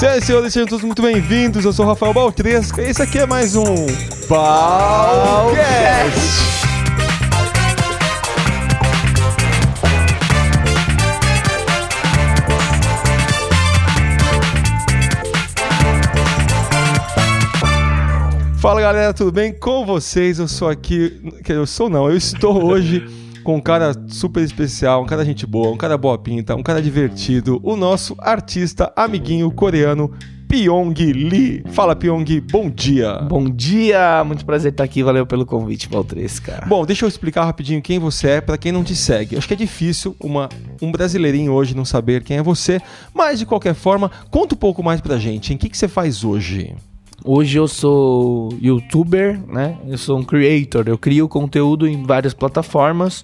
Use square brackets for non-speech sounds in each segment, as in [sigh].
Senhoras e senhores, sejam todos muito bem-vindos. Eu sou o Rafael Baltresca e esse aqui é mais um Balcast. Fala galera, tudo bem com vocês? Eu sou aqui. Eu sou não, eu estou hoje com um cara super especial, um cara gente boa, um cara boa pinta, um cara divertido, o nosso artista amiguinho coreano Pyong Lee. Fala Pyong, bom dia. Bom dia, muito prazer estar aqui, valeu pelo convite, Valtresca. Bom, deixa eu explicar rapidinho quem você é para quem não te segue. Acho que é difícil uma, um brasileirinho hoje não saber quem é você, mas de qualquer forma, conta um pouco mais pra gente. Em que, que você faz hoje? Hoje eu sou youtuber, né? Eu sou um creator, eu crio conteúdo em várias plataformas.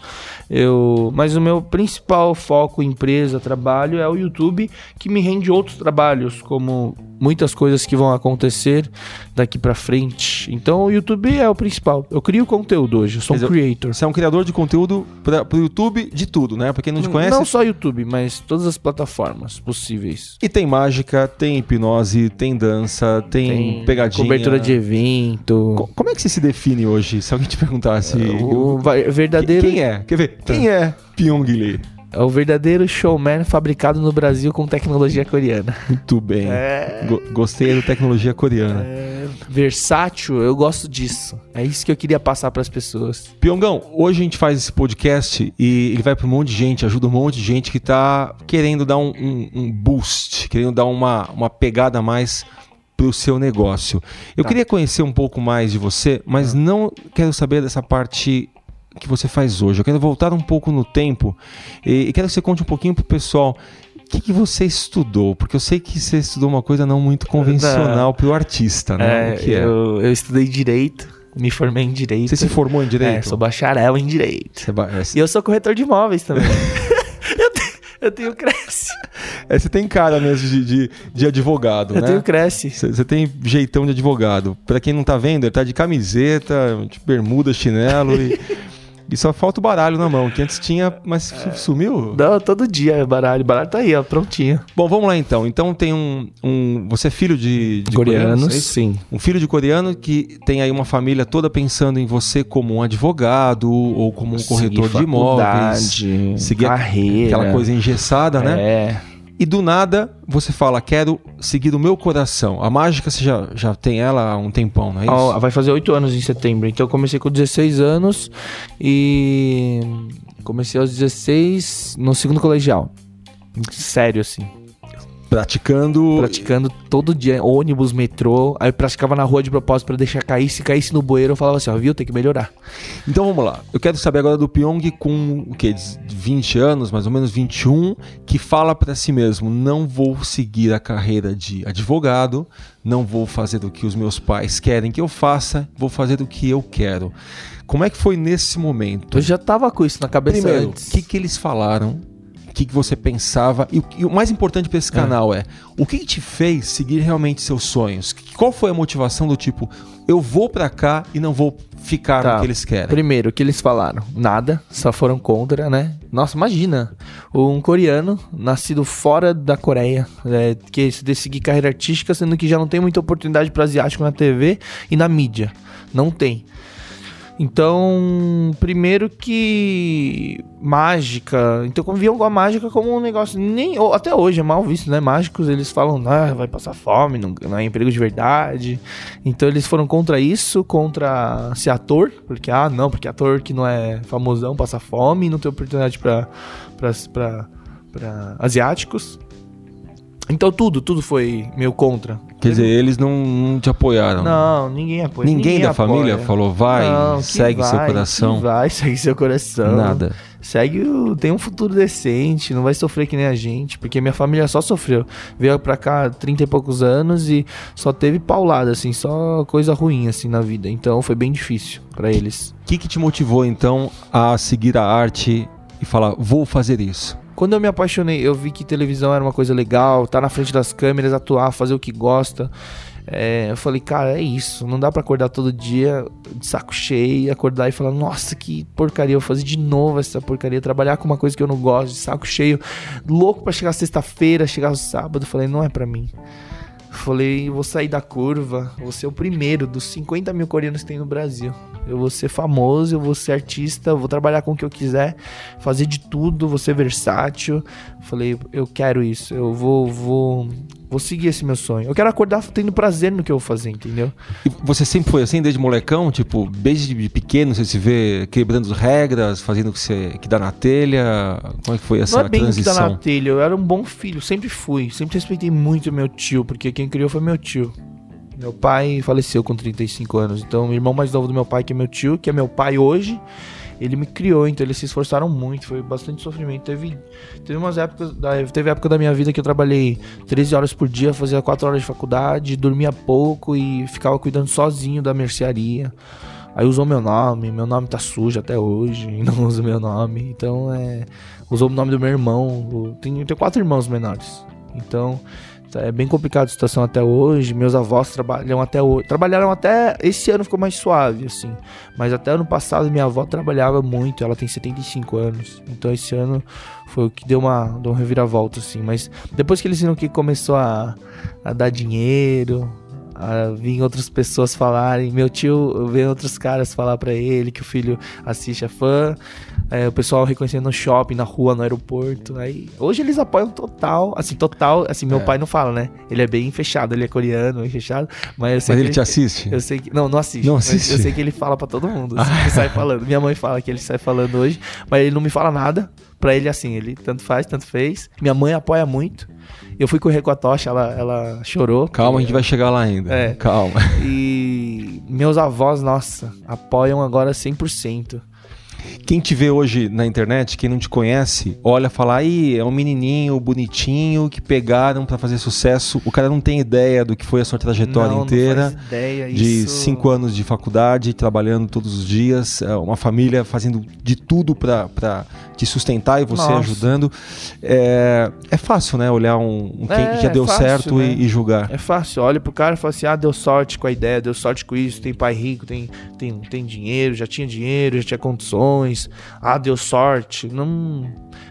Eu, mas o meu principal foco, empresa, trabalho é o YouTube, que me rende outros trabalhos, como muitas coisas que vão acontecer daqui para frente. Então o YouTube é o principal. Eu crio conteúdo hoje, eu sou um creator. Você é um criador de conteúdo para o YouTube de tudo, né? Para quem não te conhece. Não só YouTube, mas todas as plataformas possíveis. E tem mágica, tem hipnose, tem dança, tem, tem pegadinha. Cobertura de evento. Como é que você se define hoje? Se alguém te perguntasse. O verdadeiro. Quem é? Quer ver? Quem é Pyong Lee? É o verdadeiro showman fabricado no Brasil com tecnologia coreana. Muito bem. É... Gostei da tecnologia coreana. É... Versátil, eu gosto disso. É isso que eu queria passar para as pessoas. Piongão, hoje a gente faz esse podcast e ele vai para um monte de gente, ajuda um monte de gente que está querendo dar um, um, um, boost, querendo dar uma, uma pegada a mais para o seu negócio. Eu tá. queria conhecer um pouco mais de você, mas tá. não quero saber dessa parte que você faz hoje. Eu quero voltar um pouco no tempo e, e quero que você conte um pouquinho pro pessoal o que, que, você estudou? Porque eu sei que você estudou uma coisa não muito convencional para o artista, né? É, é? Eu, eu, estudei Direito, me formei em Direito. Você se formou em Direito? É, sou bacharel em Direito. É... E eu sou corretor de imóveis também. [laughs] eu, tenho, eu tenho Cresce. É, você tem cara mesmo de, de, de advogado, eu né? Eu tenho Cresce. Você, você tem jeitão de advogado. Para quem não tá vendo, ele tá de camiseta, de bermuda, chinelo e... [laughs] E só falta o baralho na mão, que antes tinha, mas é. sumiu? Não, todo dia é baralho. O baralho tá aí, ó, prontinho. Bom, vamos lá então. Então tem um. um você é filho de, de coreanos? coreanos é sim. Um filho de coreano que tem aí uma família toda pensando em você como um advogado ou como um corretor de imóveis. Seguir carreira. Aquela coisa engessada, né? É e do nada você fala, quero seguir o meu coração. A mágica você já, já tem ela há um tempão, não é isso? vai fazer oito anos em setembro. Então eu comecei com 16 anos e comecei aos 16 no segundo colegial. Sério, assim. Praticando. Praticando todo dia, ônibus, metrô. Aí eu praticava na rua de propósito para deixar cair. Se caísse no bueiro, eu falava assim: ó, viu, tem que melhorar. Então vamos lá. Eu quero saber agora do Pyong com o quê? 20 anos, mais ou menos 21, que fala para si mesmo: não vou seguir a carreira de advogado, não vou fazer do que os meus pais querem que eu faça, vou fazer do que eu quero. Como é que foi nesse momento? Eu já tava com isso na cabeça Primeiro. O que, que eles falaram que, que você pensava. E, e o mais importante para esse é. canal é. é o que, que, te fez seguir realmente seus sonhos? Qual foi a motivação do tipo, eu vou para cá e não vou ficar tá. no que eles querem? Primeiro, o que eles falaram? Nada, só foram contra, né? Nossa, imagina, um coreano nascido fora da Coreia, é, que decidir seguir carreira artística, sendo que já não tem muita oportunidade para asiático na TV e na mídia. Não tem. Então, primeiro que mágica, então viam a mágica como um negócio nem até hoje é mal visto, né? Mágicos eles falam, ah, vai passar fome, não, não é emprego de verdade. Então eles foram contra isso, contra ser ator, porque ah, não, porque ator que não é famosão passa fome, não tem oportunidade para para asiáticos. Então tudo, tudo foi meio contra. Quer dizer, eles não, não te apoiaram? Não, ninguém apoia. Ninguém, ninguém da apoia. família falou, vai, não, segue vai, seu coração. vai, [laughs] segue seu coração. Nada. Segue, tem um futuro decente, não vai sofrer que nem a gente, porque minha família só sofreu. Veio pra cá 30 e poucos anos e só teve paulada, assim, só coisa ruim, assim, na vida. Então foi bem difícil para eles. O que, que te motivou, então, a seguir a arte e falar, vou fazer isso? Quando eu me apaixonei, eu vi que televisão era uma coisa legal, tá na frente das câmeras, atuar, fazer o que gosta. É, eu falei, cara, é isso. Não dá para acordar todo dia de saco cheio, acordar e falar, nossa, que porcaria, eu vou fazer de novo essa porcaria, trabalhar com uma coisa que eu não gosto, de saco cheio, louco para chegar sexta-feira, chegar sábado. Eu falei, não é para mim. Falei, vou sair da curva, vou ser o primeiro dos 50 mil coreanos que tem no Brasil. Eu vou ser famoso, eu vou ser artista, vou trabalhar com o que eu quiser, fazer de tudo, vou ser versátil. Falei, eu quero isso, eu vou, vou, vou seguir esse meu sonho. Eu quero acordar tendo prazer no que eu vou fazer, entendeu? E você sempre foi assim, desde molecão? Tipo, desde pequeno você se vê quebrando as regras, fazendo o que, você, que dá na telha? Como é que foi essa Não é bem transição? que dá na telha, eu era um bom filho, sempre fui. Sempre respeitei muito meu tio, porque quem criou foi meu tio. Meu pai faleceu com 35 anos, então o irmão mais novo do meu pai, que é meu tio, que é meu pai hoje, ele me criou, então eles se esforçaram muito, foi bastante sofrimento. Teve, teve umas épocas, da- teve época da minha vida que eu trabalhei 13 horas por dia, fazia 4 horas de faculdade, dormia pouco e ficava cuidando sozinho da mercearia. Aí usou meu nome, meu nome tá sujo até hoje, [laughs] não usa meu nome. Então é. Usou o nome do meu irmão. Tenho, tenho quatro irmãos menores. Então. Tá- É bem complicada a situação até hoje. Meus avós trabalham até hoje. Trabalharam até. Esse ano ficou mais suave, assim. Mas até ano passado minha avó trabalhava muito. Ela tem 75 anos. Então esse ano foi o que deu uma, deu uma reviravolta, assim. Mas depois que eles viram que começou a, a dar dinheiro, a vir outras pessoas falarem. Meu tio vê outros caras falar pra ele que o filho assiste a fã. é, o pessoal reconhecendo no shopping, na rua, no aeroporto. Aí, hoje eles apoiam total, assim, total. Assim, meu É. pai não fala, né? Ele é bem fechado, ele é coreano, bem fechado. Mas eu sei Mas que ele te assiste? eu sei que. Não, não assiste. Não assiste? Eu sei que ele fala pra todo mundo. assim, [laughs] ele sai falando. Minha mãe fala que ele sai falando hoje, mas ele não me fala nada. Pra ele, assim, ele tanto faz, tanto fez. Minha mãe apoia muito. Eu fui correr com a tocha, ela, ela chorou. Calma, a gente vai chegar lá ainda. É. Calma. E meus avós, nossa, apoiam agora 100%. Quem te vê hoje na internet, quem não te conhece, olha e fala, aí é um menininho bonitinho que pegaram pra fazer sucesso. O cara não tem ideia do que foi a sua trajetória Não, não inteira. faz ideia, de isso- cinco anos de faculdade, trabalhando todos os dias, é, uma família fazendo de tudo pra pra te sustentar e você Nossa. ajudando. É, é fácil, né? Olhar um, um quem É, que já deu fácil, certo né? e, e julgar. É fácil, olha pro cara e fala assim: ah, deu sorte com a ideia, deu sorte com isso, tem pai rico, tem, tem, tem dinheiro, já tinha dinheiro, já tinha condições, ah, deu sorte. Não,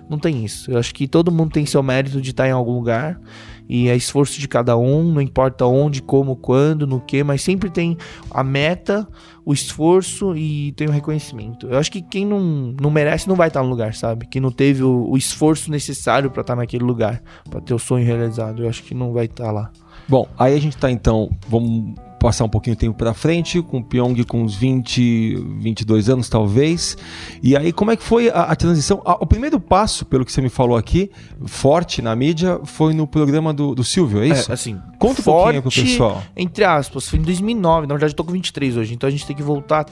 não tem isso. Eu acho que todo mundo tem seu mérito de estar em algum lugar. E é esforço de cada um, não importa onde, como, quando, no que, mas sempre tem a meta, o esforço e tem o reconhecimento. Eu acho que quem não, não merece não vai estar no lugar, sabe? Quem não teve o, o esforço necessário pra estar naquele lugar, pra ter o sonho realizado, eu acho que não vai estar lá. Bom, aí a gente tá então, vamos passar um pouquinho de tempo pra frente, com o Pyong com uns 20, 22 anos talvez. E aí como é que foi a, a transição? Ah, o primeiro passo, pelo que você me falou aqui, forte na mídia, foi no programa do, do Silvio, é isso? É, assim, Conta um forte, pouquinho pro pessoal. Entre aspas, foi em 2009. Na verdade, eu tô com 23 hoje, então a gente tem que voltar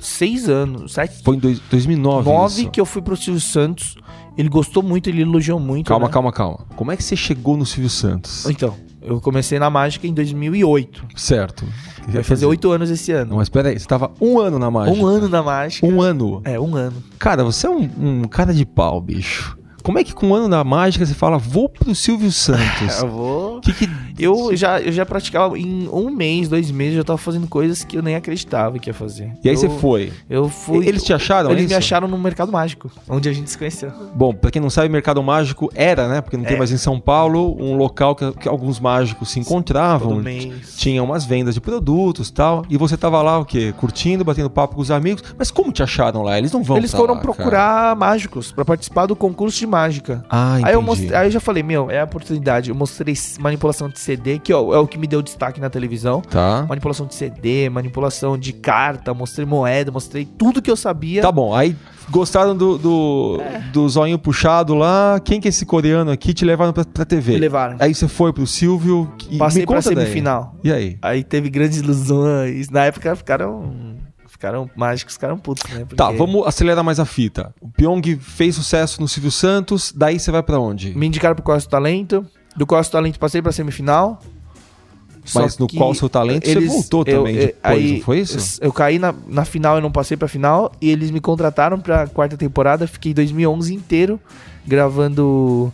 seis anos, sete, Foi em dois- 2009 nove isso. que eu fui pro Silvio Santos. Ele gostou muito, ele elogiou muito. Calma, né? calma, calma. Como é que você chegou no Silvio Santos? Então, eu comecei na mágica em 2008. Certo. Vai fazer oito anos esse Não, ano. mas peraí, você tava um ano na mágica. Um ano na mágica. Um ano. É, um ano. Cara, você é um, um cara de pau, bicho. Como é que com um ano na mágica você fala, vou pro Silvio Santos? [laughs] Eu vou. que que... Eu já, eu já praticava em um mês, dois meses, eu já tava fazendo coisas que eu nem acreditava que ia fazer. E aí eu, você foi. Eu fui. Eles te acharam Eles isso? me acharam no Mercado Mágico, onde a gente se conheceu. Bom, pra quem não sabe, Mercado Mágico era, né? Porque não tem É. mais em São Paulo, um local que, que alguns mágicos se encontravam. Tinha umas vendas de produtos tal. E você tava lá, o quê? Curtindo, batendo papo com os amigos. Mas como te acharam lá? Eles não vão Eles foram lá, cara. procurar mágicos pra participar do concurso de mágica. Ah, entendi. Aí eu, mostrei, aí eu já falei, meu, é a oportunidade. Eu mostrei manipulação de CD, que ó, é o que me deu destaque na televisão. Tá. Manipulação de CD, manipulação de carta, mostrei moeda, mostrei tudo que eu sabia. Tá bom, aí gostaram do, do, do zoinho puxado lá. Quem que é esse coreano aqui te levaram pra, pra TV? Me levaram. Aí você foi pro Silvio. E Passei me pra conta daí. semifinal. E aí? Aí teve grandes ilusões. Na época ficaram. Ficaram mágicos, ficaram putos, né? Porque Tá, vamos acelerar mais a fita. O Pyong fez sucesso no Silvio Santos, daí você vai pra onde? Me indicaram pro Costa do Talento. Do Costa do Talento passei pra semifinal. Mas no qual seu talento eles- você voltou eu- também eu- depois, aí não foi isso? Eu, eu caí na, na final, eu não passei pra final. E eles me contrataram pra quarta temporada. Fiquei 2011 inteiro gravando do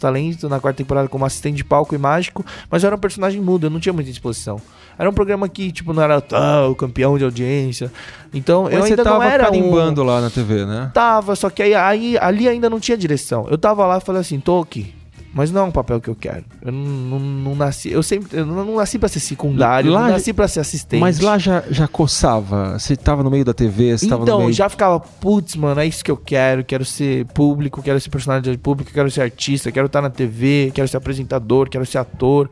Talento na quarta temporada como assistente de palco e mágico. Mas eu era um personagem mudo, eu não tinha muita disposição. Era um programa que, tipo, não era ah, o campeão de audiência. Então, Mas eu ainda não era um... carimbando lá na TV, né? Tava, só que aí, aí ali ainda não tinha direção. Eu tava lá e falei assim, tô aqui. Mas não é um papel que eu quero. Eu não, não, não nasci, eu sempre, eu não, não nasci para ser secundário, Lá não nasci para ser assistente. Mas lá já, já coçava. Você tava no meio da TV, você tava no Então, meio. já ficava, putz, mano, é isso que eu quero. Quero ser público, quero ser personagem público, quero ser artista, quero estar na TV, quero ser apresentador, quero ser ator.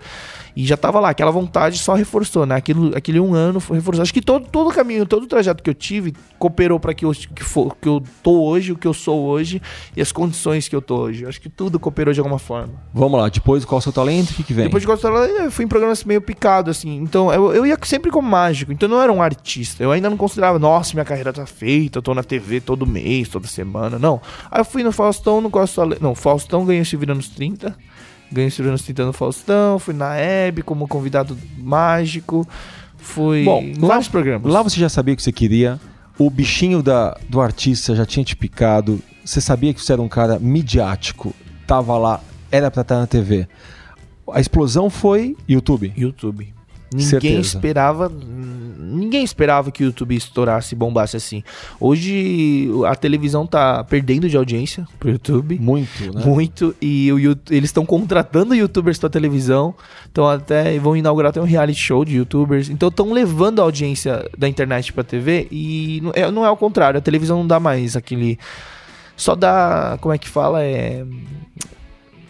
E já tava lá, aquela vontade só reforçou, né? Aquilo, aquele um ano foi reforçou. Acho que todo, todo o caminho, todo o trajeto que eu tive cooperou para que eu, que, for, que eu tô hoje, o que eu sou hoje e as condições que eu tô hoje. Acho que tudo cooperou de alguma forma. Vamos lá, depois qual o seu talento? O que, que vem? Depois de Costa eu fui em programas meio picado, assim. Então, eu, eu ia sempre como mágico. Então, eu não era um artista. Eu ainda não considerava, nossa, minha carreira tá feita, eu tô na TV todo mês, toda semana. Não. Aí eu fui no Faustão, no Costa Não, Faustão ganhei Se Vira nos 30. Ganhei Se Vira nos 30 no Faustão. Fui na Hebe como convidado mágico. Fui Bom, em lá- vários programas. Lá você já sabia o que você queria. O bichinho da, do artista já tinha te picado. Você sabia que você era um cara midiático. Tava lá, era pra estar na TV. A explosão foi YouTube. YouTube. Ninguém Certeza. esperava. Ninguém esperava que o YouTube estourasse e bombasse assim. Hoje a televisão tá perdendo de audiência pro YouTube. Muito, né? Muito. E o eles estão contratando youtubers pra televisão. Então até vão inaugurar até um reality show de youtubers. Então estão levando a audiência da internet pra TV. E não é, não é o contrário. A televisão não dá mais aquele. Só dá. Como é que fala? É.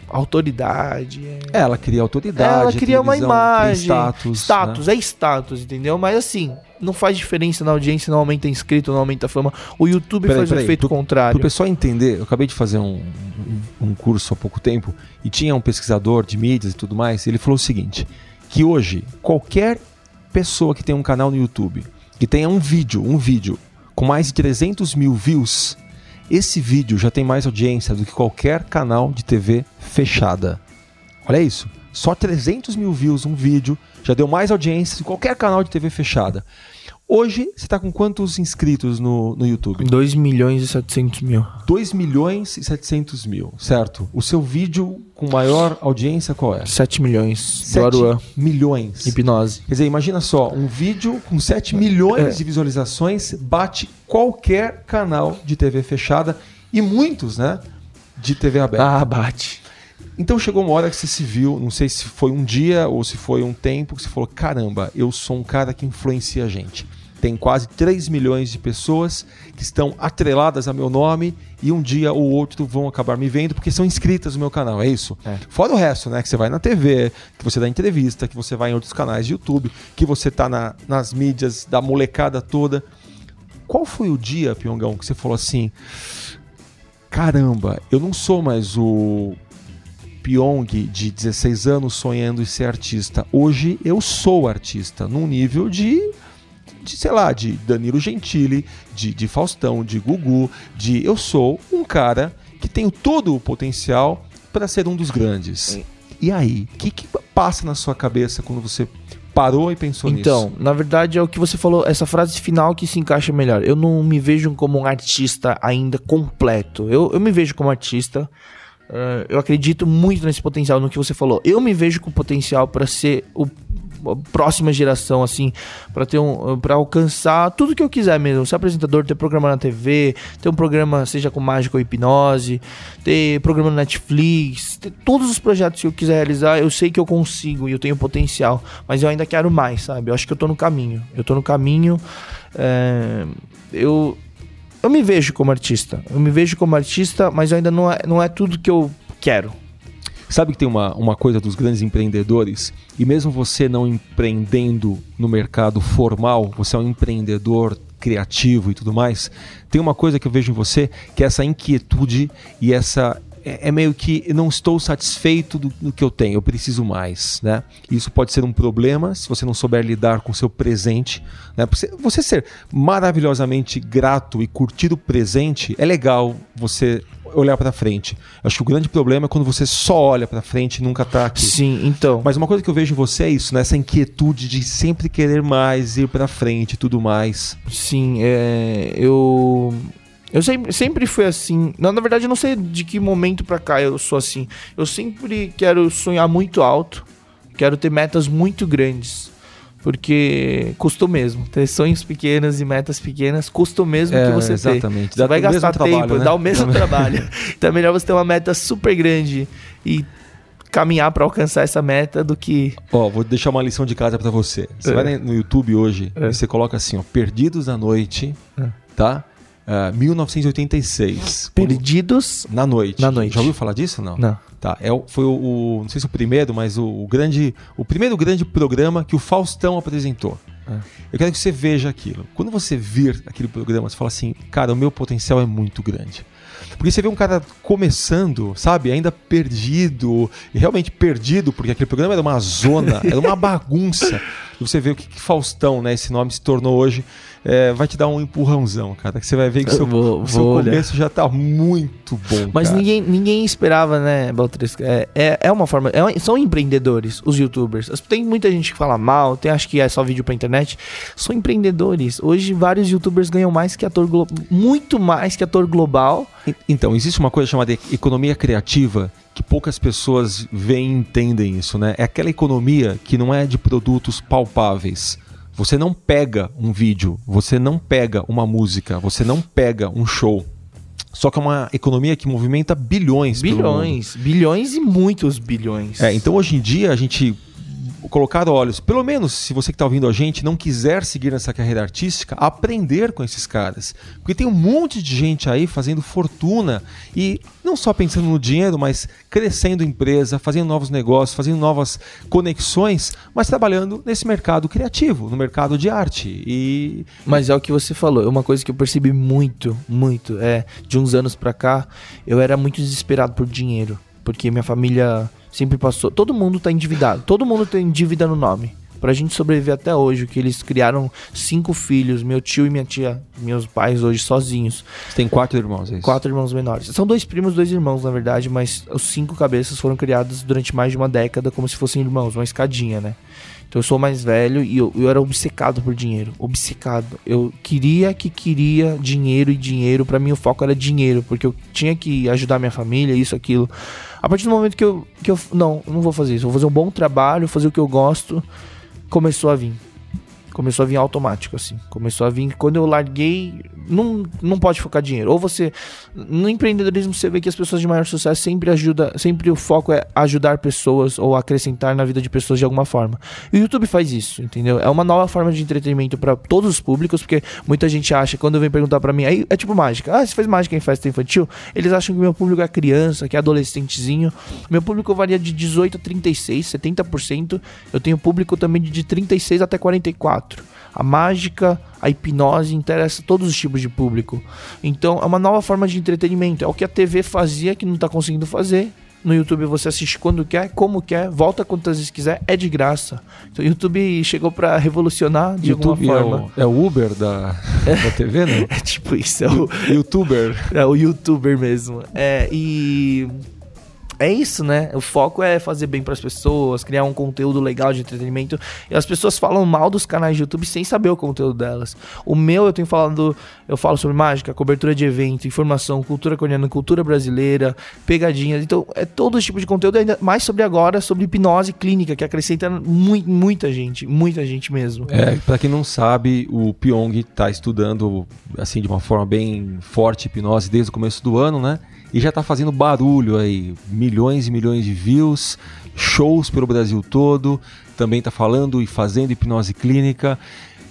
Autoridade. é- Ela cria autoridade. ela cria uma imagem. Status. Status, né? é status, entendeu? Mas assim, não faz diferença na audiência, não aumenta inscrito, não aumenta fama. O YouTube Peraí, faz o peraí, efeito pro- contrário. Para o pessoal entender, eu acabei de fazer um, um- curso há pouco tempo e tinha um pesquisador de mídias e tudo mais. Ele falou o seguinte: que hoje qualquer pessoa que tem um canal no YouTube que tenha um vídeo, um vídeo com mais de 300 mil views, esse vídeo já tem mais audiência do que qualquer canal de TV fechada. Olha isso. Só 300 mil views um vídeo já deu mais audiência do que qualquer canal de TV fechada. Hoje, você está com quantos inscritos no, no YouTube? 2 milhões e 700 mil. 2 milhões e 700 mil, certo? O seu vídeo com maior audiência qual é? 7 milhões. 7 do Aruan. milhões. Hipnose. Quer dizer, imagina só, um vídeo com 7 milhões É. de visualizações bate qualquer canal de TV fechada e muitos, né? De TV aberta. Ah, bate. Então chegou uma hora que você se viu, não sei se foi um dia ou se foi um tempo, que você falou: caramba, eu sou um cara que influencia a gente. Tem quase 3 milhões de pessoas que estão atreladas a meu nome e um dia ou outro vão acabar me vendo porque são inscritas no meu canal, é isso? É. Fora o resto, né? Que você vai na TV, que você dá entrevista, que você vai em outros canais de YouTube, que você tá na- nas mídias da molecada toda. Qual foi o dia, Piongão, que você falou assim: caramba, eu não sou mais o Pyong de 16 anos sonhando em ser artista. Hoje eu sou artista, num nível de, de sei lá, de Danilo Gentili, de, de Faustão, de Gugu, de eu sou um cara que tenho todo o potencial para ser um dos grandes. E aí, o que, que passa na sua cabeça quando você parou e pensou Então, nisso? na verdade é o que você falou, essa frase final que se encaixa melhor. Eu não me vejo como um artista ainda completo. Eu, eu me vejo como artista. eh, eu acredito muito nesse potencial, no que você falou. Eu me vejo com potencial para ser o próxima geração assim, para ter um para alcançar tudo que eu quiser mesmo, ser apresentador, ter programa na TV, ter um programa seja com mágica ou hipnose, ter programa no Netflix, ter todos os projetos que eu quiser realizar, eu sei que eu consigo e eu tenho potencial, mas eu ainda quero mais, sabe? Eu acho que eu tô no caminho. Eu tô no caminho. é, eu eu me vejo como artista. Eu me vejo como artista, mas ainda não é, não é tudo que eu quero. Sabe que tem uma, uma coisa dos grandes empreendedores, e mesmo você não empreendendo no mercado formal, você é um empreendedor criativo e tudo mais, tem uma coisa que eu vejo em você, que é essa inquietude e essa. É, é meio que não estou satisfeito do, do que eu tenho, eu preciso mais, né? Isso pode ser um problema se você não souber lidar com o seu presente, né? Você, você ser maravilhosamente grato e curtir o presente é legal você olhar para frente. Acho que o grande problema é quando você só olha para frente e nunca tá aqui. Sim, então. Mas uma coisa que eu vejo em você é isso, né? Essa inquietude de sempre querer mais, ir para frente e tudo mais. Sim, é, eu eu sempre, sempre fui assim. Não, na verdade, eu não sei de que momento pra cá eu sou assim. Eu sempre quero sonhar muito alto, quero ter metas muito grandes. Porque custou mesmo. Ter sonhos pequenos e metas pequenas custa o mesmo É, que você ter. exatamente. Você Dá vai gastar trabalho, tempo, né? dá o mesmo [laughs] trabalho. Então é melhor você ter uma meta super grande e caminhar para alcançar essa meta do que. Ó, vou deixar uma lição de casa para você. Você É. vai no YouTube hoje É. e você coloca assim, ó, Perdidos à Noite, É. tá? Ah, 1986. Perdidos. Na noite. Na noite. Já ouviu falar disso? Não. Não. Tá, é, foi o, o- não sei se o primeiro, mas o, o grande, o primeiro grande programa que o Faustão apresentou. É. Eu quero que você veja aquilo. Quando você vir aquele programa, você fala assim, cara, o meu potencial é muito grande. Porque você vê um cara começando, sabe, ainda perdido, realmente perdido, porque aquele programa era uma zona, era uma [laughs] bagunça. E você vê o que, que Faustão, né, esse nome se tornou hoje, é, vai te dar um empurrãozão, cara, que você vai ver que o seu, Eu vou- o seu vou olhar. começo já tá muito bom. Mas cara. ninguém, ninguém esperava, né, Baltresca? É, é, é uma forma. é uma- são empreendedores, os youtubers. Tem muita gente que fala mal, tem acho que é só vídeo pra internet. São empreendedores. Hoje, vários youtubers ganham mais que ator global. Muito mais que ator global. Então, existe uma coisa chamada economia criativa que poucas pessoas veem e entendem isso, né? É aquela economia que não é de produtos palpáveis. Você não pega um vídeo, você não pega uma música, você não pega um show. Só que é uma economia que movimenta bilhões. Bilhões. Bilhões e muitos bilhões. É, então hoje em dia a gente colocar olhos, pelo menos se você que está ouvindo a gente não quiser seguir nessa carreira artística, aprender com esses caras. Porque tem um monte de gente aí fazendo fortuna e não só pensando no dinheiro, mas crescendo empresa, fazendo novos negócios, fazendo novas conexões, mas trabalhando nesse mercado criativo, no mercado de arte. E Mas é o que você falou, é uma coisa que eu percebi muito, muito, é, de uns anos pra cá, eu era muito desesperado por dinheiro, porque minha família sempre passou, todo mundo tá endividado, todo mundo tem dívida no nome. Pra gente sobreviver até hoje, que eles criaram cinco filhos, meu tio e minha tia, meus pais hoje sozinhos, você tem quatro irmãos, é isso? quatro irmãos menores. São dois primos, dois irmãos, na verdade, mas os cinco cabeças foram criados durante mais de uma década como se fossem irmãos, uma escadinha, né? Então eu sou mais velho e eu, eu era obcecado por dinheiro. Obcecado. Eu queria que queria dinheiro e dinheiro. Pra mim o foco era dinheiro, porque eu tinha que ajudar minha família, isso, aquilo. A partir do momento que eu. Que eu não, eu não vou fazer isso. Vou fazer um bom trabalho, fazer o que eu gosto. Começou a vir. Começou a vir automático, assim. Começou a vir. Quando eu larguei, não, não pode focar dinheiro. Ou você. No empreendedorismo, você vê que as pessoas de maior sucesso sempre ajuda. Sempre o foco é ajudar pessoas ou acrescentar na vida de pessoas de alguma forma. E o YouTube faz isso, entendeu? É uma nova forma de entretenimento para todos os públicos, porque muita gente acha, quando vem perguntar para mim, aí é tipo mágica. Ah, você faz mágica em festa infantil? Eles acham que meu público é criança, que é adolescentezinho. Meu público varia de 18 a 36, 70%. Eu tenho público também de 36 até 44. A mágica, a hipnose interessa todos os tipos de público. Então é uma nova forma de entretenimento. É o que a TV fazia que não está conseguindo fazer. No YouTube você assiste quando quer, como quer, volta quantas vezes quiser, é de graça. Então o YouTube chegou para revolucionar de YouTube é alguma forma. o, é o Uber da, da TV, né? [laughs] É tipo isso, é o, Youtuber. é o youtuber mesmo. É, e é isso, né? O foco é fazer bem pras pessoas, criar um conteúdo legal de entretenimento. E as pessoas falam mal dos canais de YouTube sem saber o conteúdo delas. O meu, eu tenho falado, eu falo sobre mágica, cobertura de evento, informação, cultura coreana, cultura brasileira, pegadinhas. Então, é todo tipo de conteúdo, ainda mais sobre agora, sobre hipnose clínica, que acrescenta mui- muita gente, muita gente mesmo. É, para quem não sabe, o Pyong está estudando assim de uma forma bem forte hipnose desde o começo do ano, né? E já está fazendo barulho aí, milhões e milhões de views, shows pelo Brasil todo, também está falando e fazendo hipnose clínica.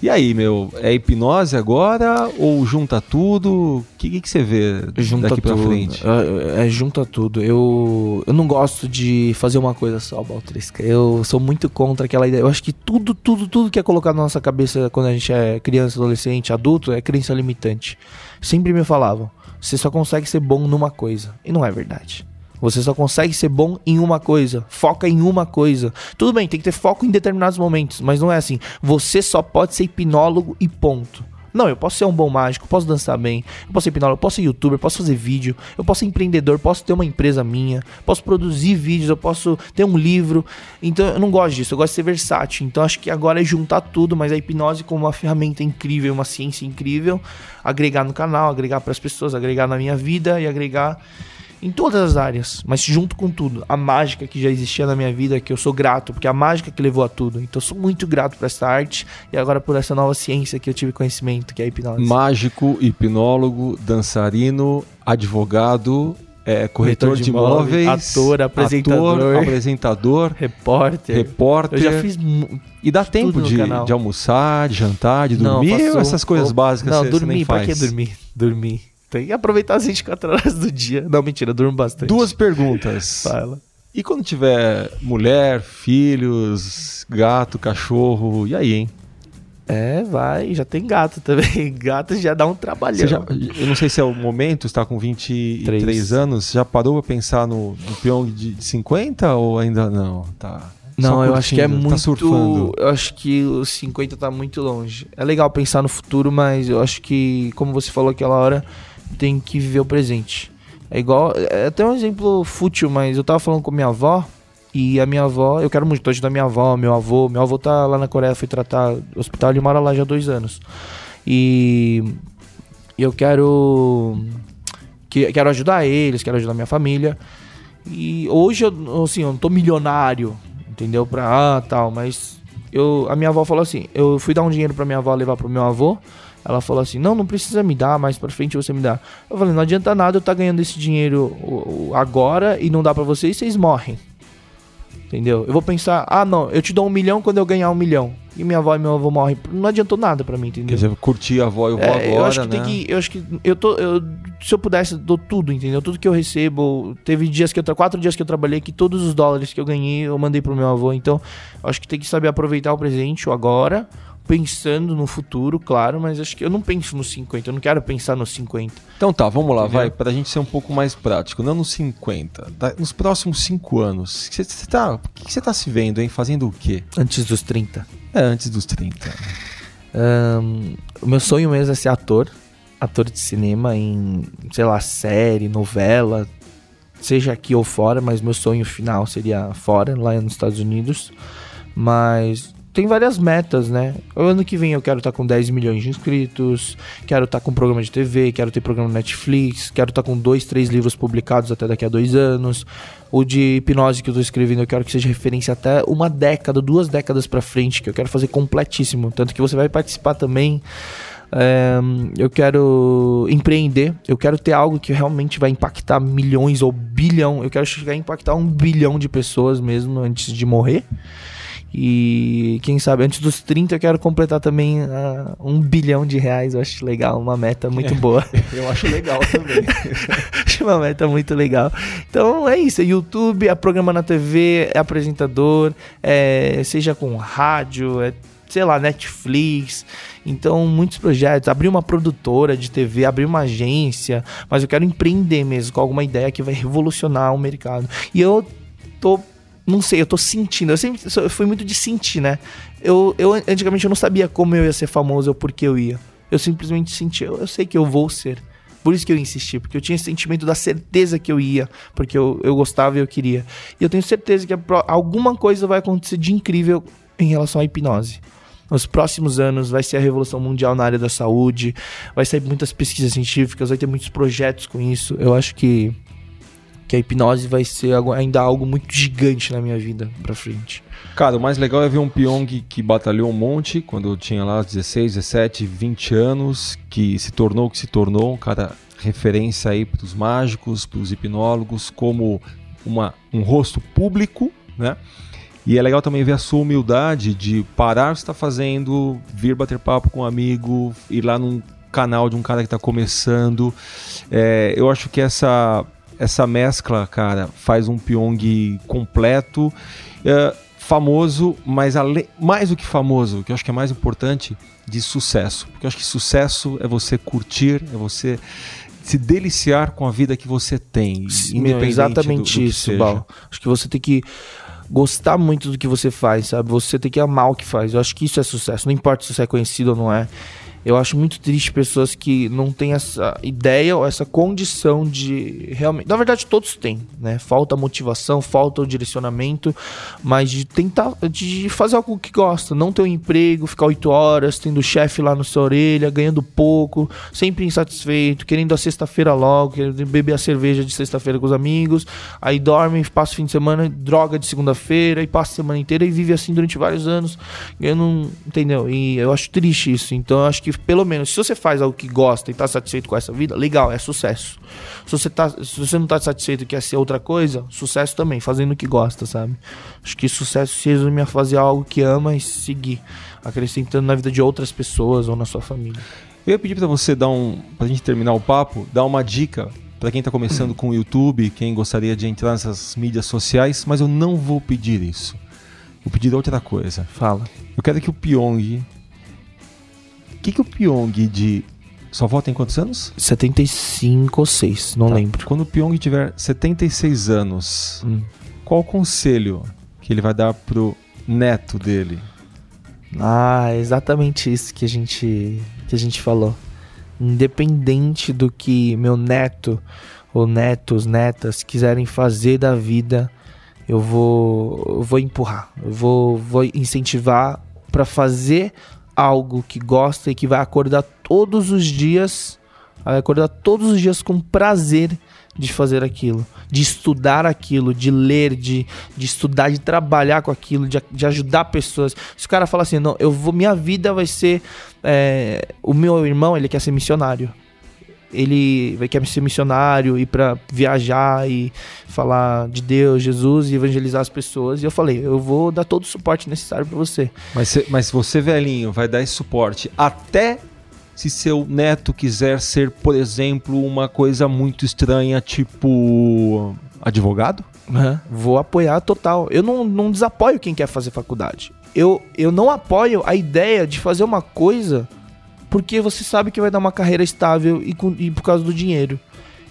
E aí, meu, é hipnose agora ou junta tudo? O que, que, você vê Junta daqui tudo. frente? É, é, junta tudo. Eu, eu não gosto de fazer uma coisa só, Baltrisca. Eu sou muito contra aquela ideia. Eu acho que tudo, tudo, tudo que é colocado na nossa cabeça quando a gente é criança, adolescente, adulto, é crença limitante. Sempre me falavam, você só consegue ser bom numa coisa. E não é verdade. Você só consegue ser bom em uma coisa. Foca em uma coisa. Tudo bem, tem que ter foco em determinados momentos, mas não é assim. Você só pode ser hipnólogo e ponto. Não, eu posso ser um bom mágico, posso dançar bem, eu posso ser hipnólogo, eu posso ser youtuber, posso fazer vídeo, eu posso ser empreendedor, posso ter uma empresa minha, posso produzir vídeos, eu posso ter um livro. Então eu não gosto disso, eu gosto de ser versátil. Então acho que agora é juntar tudo, mas a hipnose como uma ferramenta incrível, uma ciência incrível, agregar no canal, agregar para as pessoas, agregar na minha vida e agregar em todas as áreas, mas junto com tudo. A mágica que já existia na minha vida, que eu sou grato, porque é a mágica que levou a tudo. Então eu sou muito grato por essa arte e agora por essa nova ciência que eu tive conhecimento, que é a hipnose. Mágico, hipnólogo, dançarino, advogado é, corretor de, de imóveis, ator, apresentador, ator, apresentador repórter. repórter. Eu já fiz e dá tempo de, de, almoçar, de jantar, de dormir não, ou essas coisas básicas não, você, dormir, você nem faz? Pra que dormir? Dormir. Tem que aproveitar as 24 horas do dia. Não, mentira, durmo bastante. Duas perguntas. Fala. E quando tiver mulher, filhos, gato, cachorro, e aí, hein? É, vai, já tem gato também. [laughs] Gato já dá um trabalhão. Já, eu não sei se é o momento, está com 23 Três. anos, já parou para pensar no, no Pyong de 50 ou ainda não? Tá. Não, eu acho que é tá muito. Surfando. Eu acho que os 50 tá muito longe. É legal pensar no futuro, mas eu acho que, como você falou aquela hora, tem que viver o presente. É igual. É até um exemplo fútil, mas eu tava falando com minha avó e a minha avó, eu quero muito ajudar minha avó, meu avô. Meu avô tá lá na Coreia, foi tratar hospital, ele mora lá já há dois anos. E eu quero que, quero ajudar eles, quero ajudar minha família. E hoje eu, assim, eu não tô milionário, entendeu? Pra ah, tal, mas eu a minha avó falou assim, eu fui dar um dinheiro para minha avó levar pro meu avô. Ela falou assim: "Não, não precisa me dar, mais para frente você me dá". Eu falei: "Não adianta nada eu estar tá ganhando esse dinheiro agora e não dá para vocês, vocês morrem". Entendeu? Eu vou pensar, ah, não, eu te dou um milhão quando eu ganhar um milhão. E minha avó e meu avô morrem. Não adiantou nada para mim, entendeu? Quer dizer, curtir a avó e o avô é, agora, eu acho que né? Tem que, eu acho que eu tô. Eu, se eu pudesse, eu dou tudo, entendeu? Tudo que eu recebo. Teve dias que eu. Quatro dias que eu trabalhei que todos os dólares que eu ganhei eu mandei pro meu avô. Então, eu acho que tem que saber aproveitar o presente, o agora pensando no futuro, claro, mas acho que eu não penso nos 50, eu não quero pensar nos 50. Então tá, vamos lá, Entendeu? vai, pra gente ser um pouco mais prático, não nos 50, tá, nos próximos 5 anos, você tá, o que você tá se vendo, hein? Fazendo o quê? Antes dos 30. É, antes dos 30. Um, o meu sonho mesmo é ser ator, ator de cinema em, sei lá, série, novela, seja aqui ou fora, mas meu sonho final seria fora, lá nos Estados Unidos. Mas tem várias metas, né? O ano que vem eu quero estar tá com 10 milhões de inscritos, quero estar tá com programa de TV, quero ter programa Netflix, quero estar tá com dois, três livros publicados até daqui a dois anos. O de hipnose que eu estou escrevendo, eu quero que seja referência até uma década, duas décadas para frente, que eu quero fazer completíssimo. Tanto que você vai participar também. É, eu quero empreender, eu quero ter algo que realmente vai impactar milhões ou bilhão. Eu quero chegar a impactar um bilhão de pessoas mesmo antes de morrer. E quem sabe antes dos 30 eu quero completar também uh, um bilhão de reais. Eu acho legal, uma meta muito boa. [laughs] eu acho legal também. [laughs] acho uma meta muito legal. Então é isso: é YouTube, é programa na TV, é apresentador, é, seja com rádio, é sei lá, Netflix. Então, muitos projetos. Abrir uma produtora de TV, abrir uma agência. Mas eu quero empreender mesmo com alguma ideia que vai revolucionar o mercado. E eu tô não sei, eu tô sentindo. Eu sempre eu fui muito de sentir, né? Eu, eu antigamente eu não sabia como eu ia ser famoso ou por que eu ia. Eu simplesmente senti, eu, eu sei que eu vou ser. Por isso que eu insisti, porque eu tinha esse sentimento da certeza que eu ia, porque eu, eu gostava e eu queria. E eu tenho certeza que alguma coisa vai acontecer de incrível em relação à hipnose. Nos próximos anos vai ser a revolução mundial na área da saúde, vai sair muitas pesquisas científicas, vai ter muitos projetos com isso. Eu acho que que a hipnose vai ser ainda algo muito gigante na minha vida pra frente. Cara, o mais legal é ver um Pyong que batalhou um monte quando eu tinha lá 16, 17, 20 anos, que se tornou o que se tornou, um cara referência aí pros mágicos, pros hipnólogos, como uma, um rosto público, né? E é legal também ver a sua humildade de parar o que está fazendo, vir bater papo com um amigo, ir lá num canal de um cara que está começando. É, eu acho que essa essa mescla, cara, faz um Pyong completo, é, famoso, mas ale... mais do que famoso, que eu acho que é mais importante, de sucesso. Porque eu acho que sucesso é você curtir, é você se deliciar com a vida que você tem. Independente exatamente do, do isso, Bal. Acho que você tem que gostar muito do que você faz, sabe? Você tem que amar o que faz. Eu acho que isso é sucesso. Não importa se você é conhecido ou não é. Eu acho muito triste pessoas que não têm essa ideia ou essa condição de realmente. Na verdade, todos têm, né? Falta motivação, falta o direcionamento, mas de tentar de fazer algo que gosta, não ter um emprego, ficar oito horas, tendo o chefe lá na sua orelha, ganhando pouco, sempre insatisfeito, querendo a sexta-feira logo, querendo beber a cerveja de sexta-feira com os amigos, aí dorme, passa o fim de semana, droga de segunda-feira, e passa a semana inteira e vive assim durante vários anos, ganhando, entendeu? E eu acho triste isso. Então eu acho que que pelo menos se você faz algo que gosta e tá satisfeito com essa vida, legal, é sucesso. Se você, tá, se você não tá satisfeito e quer ser outra coisa, sucesso também, fazendo o que gosta, sabe? Acho que sucesso se resume a fazer algo que ama e seguir, acrescentando na vida de outras pessoas ou na sua família. Eu ia pedir para você dar um, pra gente terminar o papo, dar uma dica para quem tá começando com o YouTube, quem gostaria de entrar nessas mídias sociais, mas eu não vou pedir isso. Vou pedir outra coisa. Fala. Eu quero que o Pyong. O que, que o Pyong de. Sua avó tem quantos anos? 75 ou 6, não Tá. lembro. Quando o Pyong tiver 76 anos, Hum. qual o conselho que ele vai dar pro neto dele? Ah, é exatamente isso que a gente que a gente falou. Independente do que meu neto ou netos, netas quiserem fazer da vida, eu vou eu vou empurrar, eu vou vou incentivar para fazer algo que gosta e que vai acordar todos os dias, vai acordar todos os dias com prazer de fazer aquilo, de estudar aquilo, de ler, de, de estudar, de trabalhar com aquilo, de, de ajudar pessoas. Se o cara fala assim, não, eu vou, minha vida vai ser, é, o meu irmão ele quer ser missionário. Ele vai quer ser missionário, ir para viajar e falar de Deus, Jesus e evangelizar as pessoas. E eu falei, eu vou dar todo o suporte necessário para você. Mas, se- mas você, velhinho, vai dar esse suporte até se seu neto quiser ser, por exemplo, uma coisa muito estranha, tipo. advogado? Vou apoiar total. Eu não, não desapoio quem quer fazer faculdade. Eu, eu não apoio a ideia de fazer uma coisa porque você sabe que vai dar uma carreira estável e, com- e por causa do dinheiro.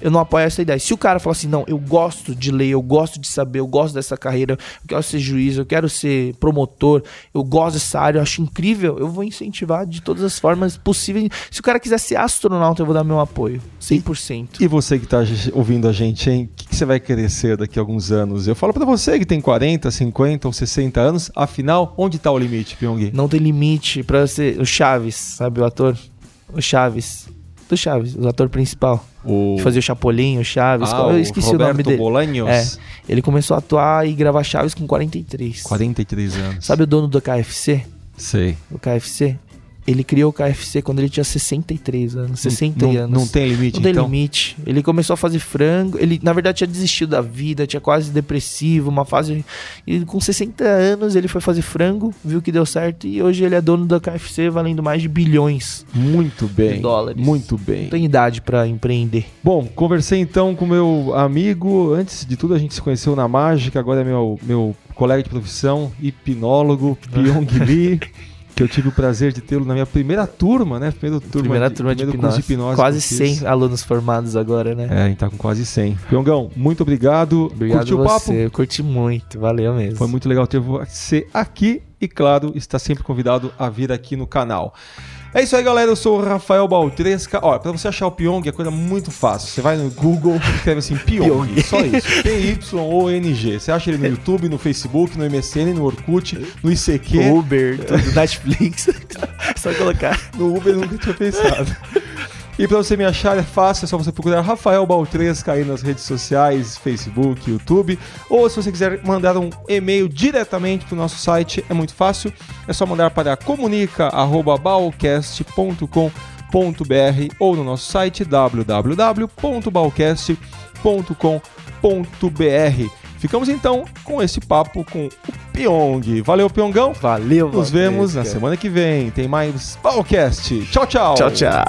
Eu não apoio essa ideia. Se o cara falar assim, não, eu gosto de ler, eu gosto de saber, eu gosto dessa carreira, eu quero ser juiz, eu quero ser promotor, eu gosto dessa área, eu acho incrível, eu vou incentivar de todas as formas possíveis. Se o cara quiser ser astronauta, eu vou dar meu apoio. 100%. E você que tá ouvindo a gente, hein? O que, que você vai querer ser daqui a alguns anos? Eu falo pra você que tem 40, 50 ou 60 anos, afinal, onde tá o limite, Pyong? Não tem limite pra ser o Chaves, sabe o ator? O Chaves. Do Chaves, o ator principal. O... Que fazia o Chapolin, o Chaves. Ah, eu esqueci o, nome Roberto dele. Bolanhos? É. Ele começou a atuar e gravar Chaves com 43. 43 anos. Sabe o dono do KFC? Sei. O KFC? Ele criou o KFC quando ele tinha 63 anos, 60 não, anos. Não tem limite, Não tem então? limite. Ele começou a fazer frango. Ele, na verdade, tinha desistido da vida, tinha quase depressivo, uma fase. E com 60 anos ele foi fazer frango, viu que deu certo e hoje ele é dono da KFC, valendo mais de bilhões. Muito bem. De dólares. Muito bem. Não tem idade pra empreender. Bom, conversei então com meu amigo. Antes de tudo, a gente se conheceu na mágica. Agora é meu, meu colega de profissão, hipnólogo, [laughs] Pyong Lee. Que eu tive o prazer de tê-lo na minha primeira turma, né? Primeira turma Primeira turma de primeiro curso hipnose. hipnose Quase que eu fiz. 100 alunos formados agora, né? É, a gente tá com quase 100. Pyongão, muito obrigado. Obrigado Curtiu a o papo? você. Eu curti muito. Valeu mesmo. Foi muito legal ter você aqui e, claro, está sempre convidado a vir aqui no canal. É isso aí, galera. Eu sou o Rafael Baltresca. Olha, pra você achar o Pyong é coisa muito fácil. Você vai no Google, [laughs] escreve assim, Pyong. Só isso. P-Y-O-N-G. Você acha ele no YouTube, no Facebook, no MSN, no Orkut, no ICQ. Uber, tudo, Netflix. [laughs] Só colocar. No Uber eu nunca tinha pensado. [laughs] E pra você me achar é fácil, é só você procurar Rafael Baltresca aí nas redes sociais, Facebook, YouTube. Ou se você quiser mandar um e-mail diretamente pro nosso site, é muito fácil. É só mandar para comunica.balcast.com.br ou no nosso site www.balcast.com.br. Ficamos então com esse papo com o Pyong. Valeu, Pyongão. Valeu, Nos vemos na semana que vem. Tem mais Balcast. Tchau, tchau. Tchau, tchau.